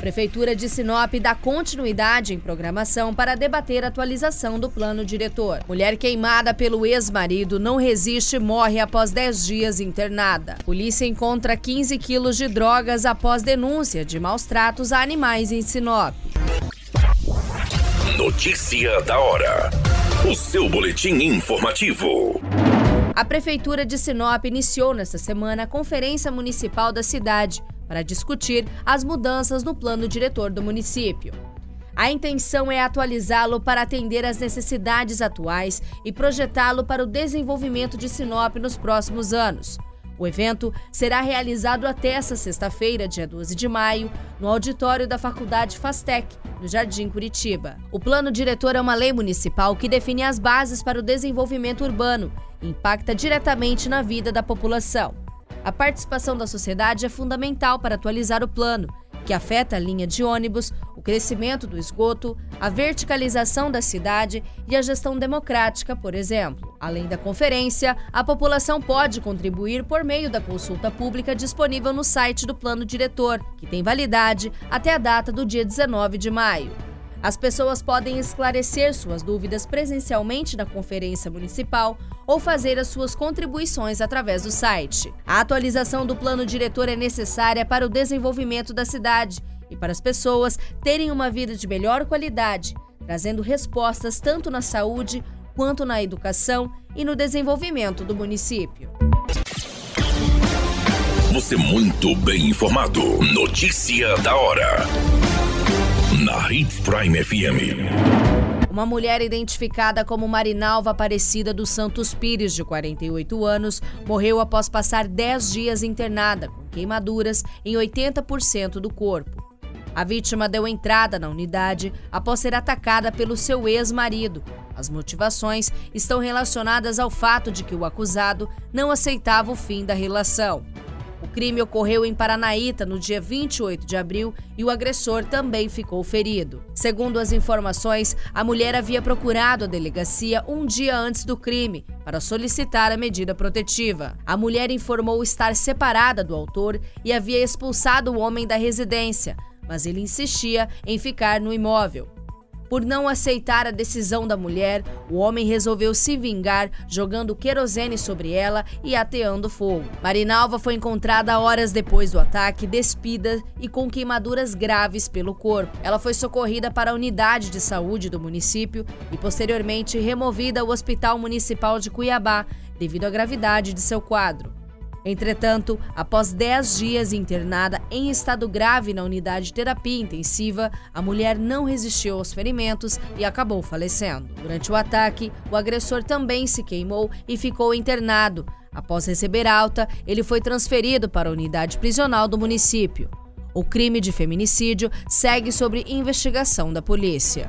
Prefeitura de Sinop dá continuidade em programação para debater a atualização do plano diretor. Mulher queimada pelo ex-marido não resiste e morre após 10 dias internada. Polícia encontra 15 quilos de drogas após denúncia de maus tratos a animais em Sinop. Notícia da hora. O seu boletim informativo. A Prefeitura de Sinop iniciou nesta semana a Conferência Municipal da cidade para discutir as mudanças no plano diretor do município. A intenção é atualizá-lo para atender às necessidades atuais e projetá-lo para o desenvolvimento de Sinop nos próximos anos. O evento será realizado até esta sexta-feira, dia 12 de maio, no auditório da Faculdade Fastec, no Jardim Curitiba. O plano diretor é uma lei municipal que define as bases para o desenvolvimento urbano e impacta diretamente na vida da população. A participação da sociedade é fundamental para atualizar o plano, que afeta a linha de ônibus, o crescimento do esgoto, a verticalização da cidade e a gestão democrática, por exemplo. Além da conferência, a população pode contribuir por meio da consulta pública disponível no site do Plano Diretor, que tem validade até a data do dia 19 de maio. As pessoas podem esclarecer suas dúvidas presencialmente na conferência municipal ou fazer as suas contribuições através do site. A atualização do plano diretor é necessária para o desenvolvimento da cidade e para as pessoas terem uma vida de melhor qualidade, trazendo respostas tanto na saúde quanto na educação e no desenvolvimento do município. Você muito bem informado. Notícia da hora na Hits Prime FM. Uma mulher identificada como Marinalva Aparecida dos Santos Pires, de 48 anos, morreu após passar 10 dias internada, com queimaduras em 80% do corpo. A vítima deu entrada na unidade após ser atacada pelo seu ex-marido. As motivações estão relacionadas ao fato de que o acusado não aceitava o fim da relação. O crime ocorreu em Paranaíta no dia 28 de abril e o agressor também ficou ferido. Segundo as informações, a mulher havia procurado a delegacia um dia antes do crime para solicitar a medida protetiva. A mulher informou estar separada do autor e havia expulsado o homem da residência, mas ele insistia em ficar no imóvel. Por não aceitar a decisão da mulher, o homem resolveu se vingar, jogando querosene sobre ela e ateando fogo. Marinalva foi encontrada horas depois do ataque, despida e com queimaduras graves pelo corpo. Ela foi socorrida para a unidade de saúde do município e posteriormente removida ao Hospital Municipal de Cuiabá, devido à gravidade de seu quadro. Entretanto, após 10 dias internada em estado grave na unidade de terapia intensiva, a mulher não resistiu aos ferimentos e acabou falecendo. Durante o ataque, o agressor também se queimou e ficou internado. Após receber alta, ele foi transferido para a unidade prisional do município. O crime de feminicídio segue sobre investigação da polícia.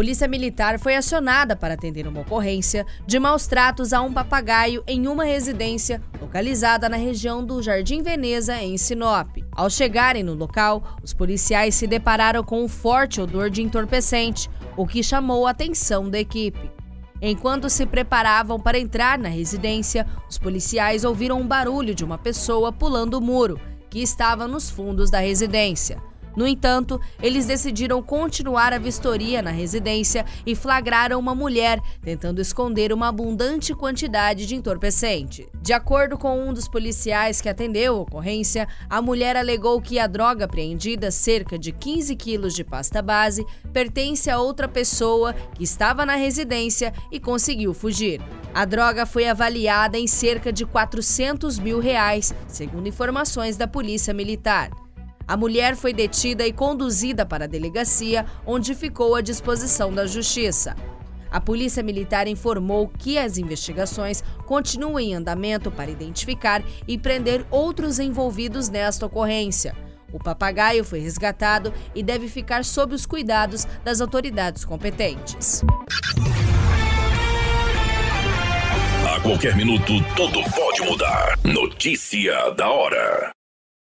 Polícia militar foi acionada para atender uma ocorrência de maus tratos a um papagaio em uma residência localizada na região do Jardim Veneza, em Sinop. Ao chegarem no local, os policiais se depararam com um forte odor de entorpecente, o que chamou a atenção da equipe. Enquanto se preparavam para entrar na residência, os policiais ouviram um barulho de uma pessoa pulando o muro, que estava nos fundos da residência. No entanto, eles decidiram continuar a vistoria na residência e flagraram uma mulher tentando esconder uma abundante quantidade de entorpecente. De acordo com um dos policiais que atendeu a ocorrência, a mulher alegou que a droga apreendida, cerca de 15 quilos de pasta base, pertence a outra pessoa que estava na residência e conseguiu fugir. A droga foi avaliada em cerca de 400 mil reais, segundo informações da Polícia Militar. A mulher foi detida e conduzida para a delegacia, onde ficou à disposição da Justiça. A Polícia Militar informou que as investigações continuam em andamento para identificar e prender outros envolvidos nesta ocorrência. O papagaio foi resgatado e deve ficar sob os cuidados das autoridades competentes. A qualquer minuto, tudo pode mudar. Notícia da hora.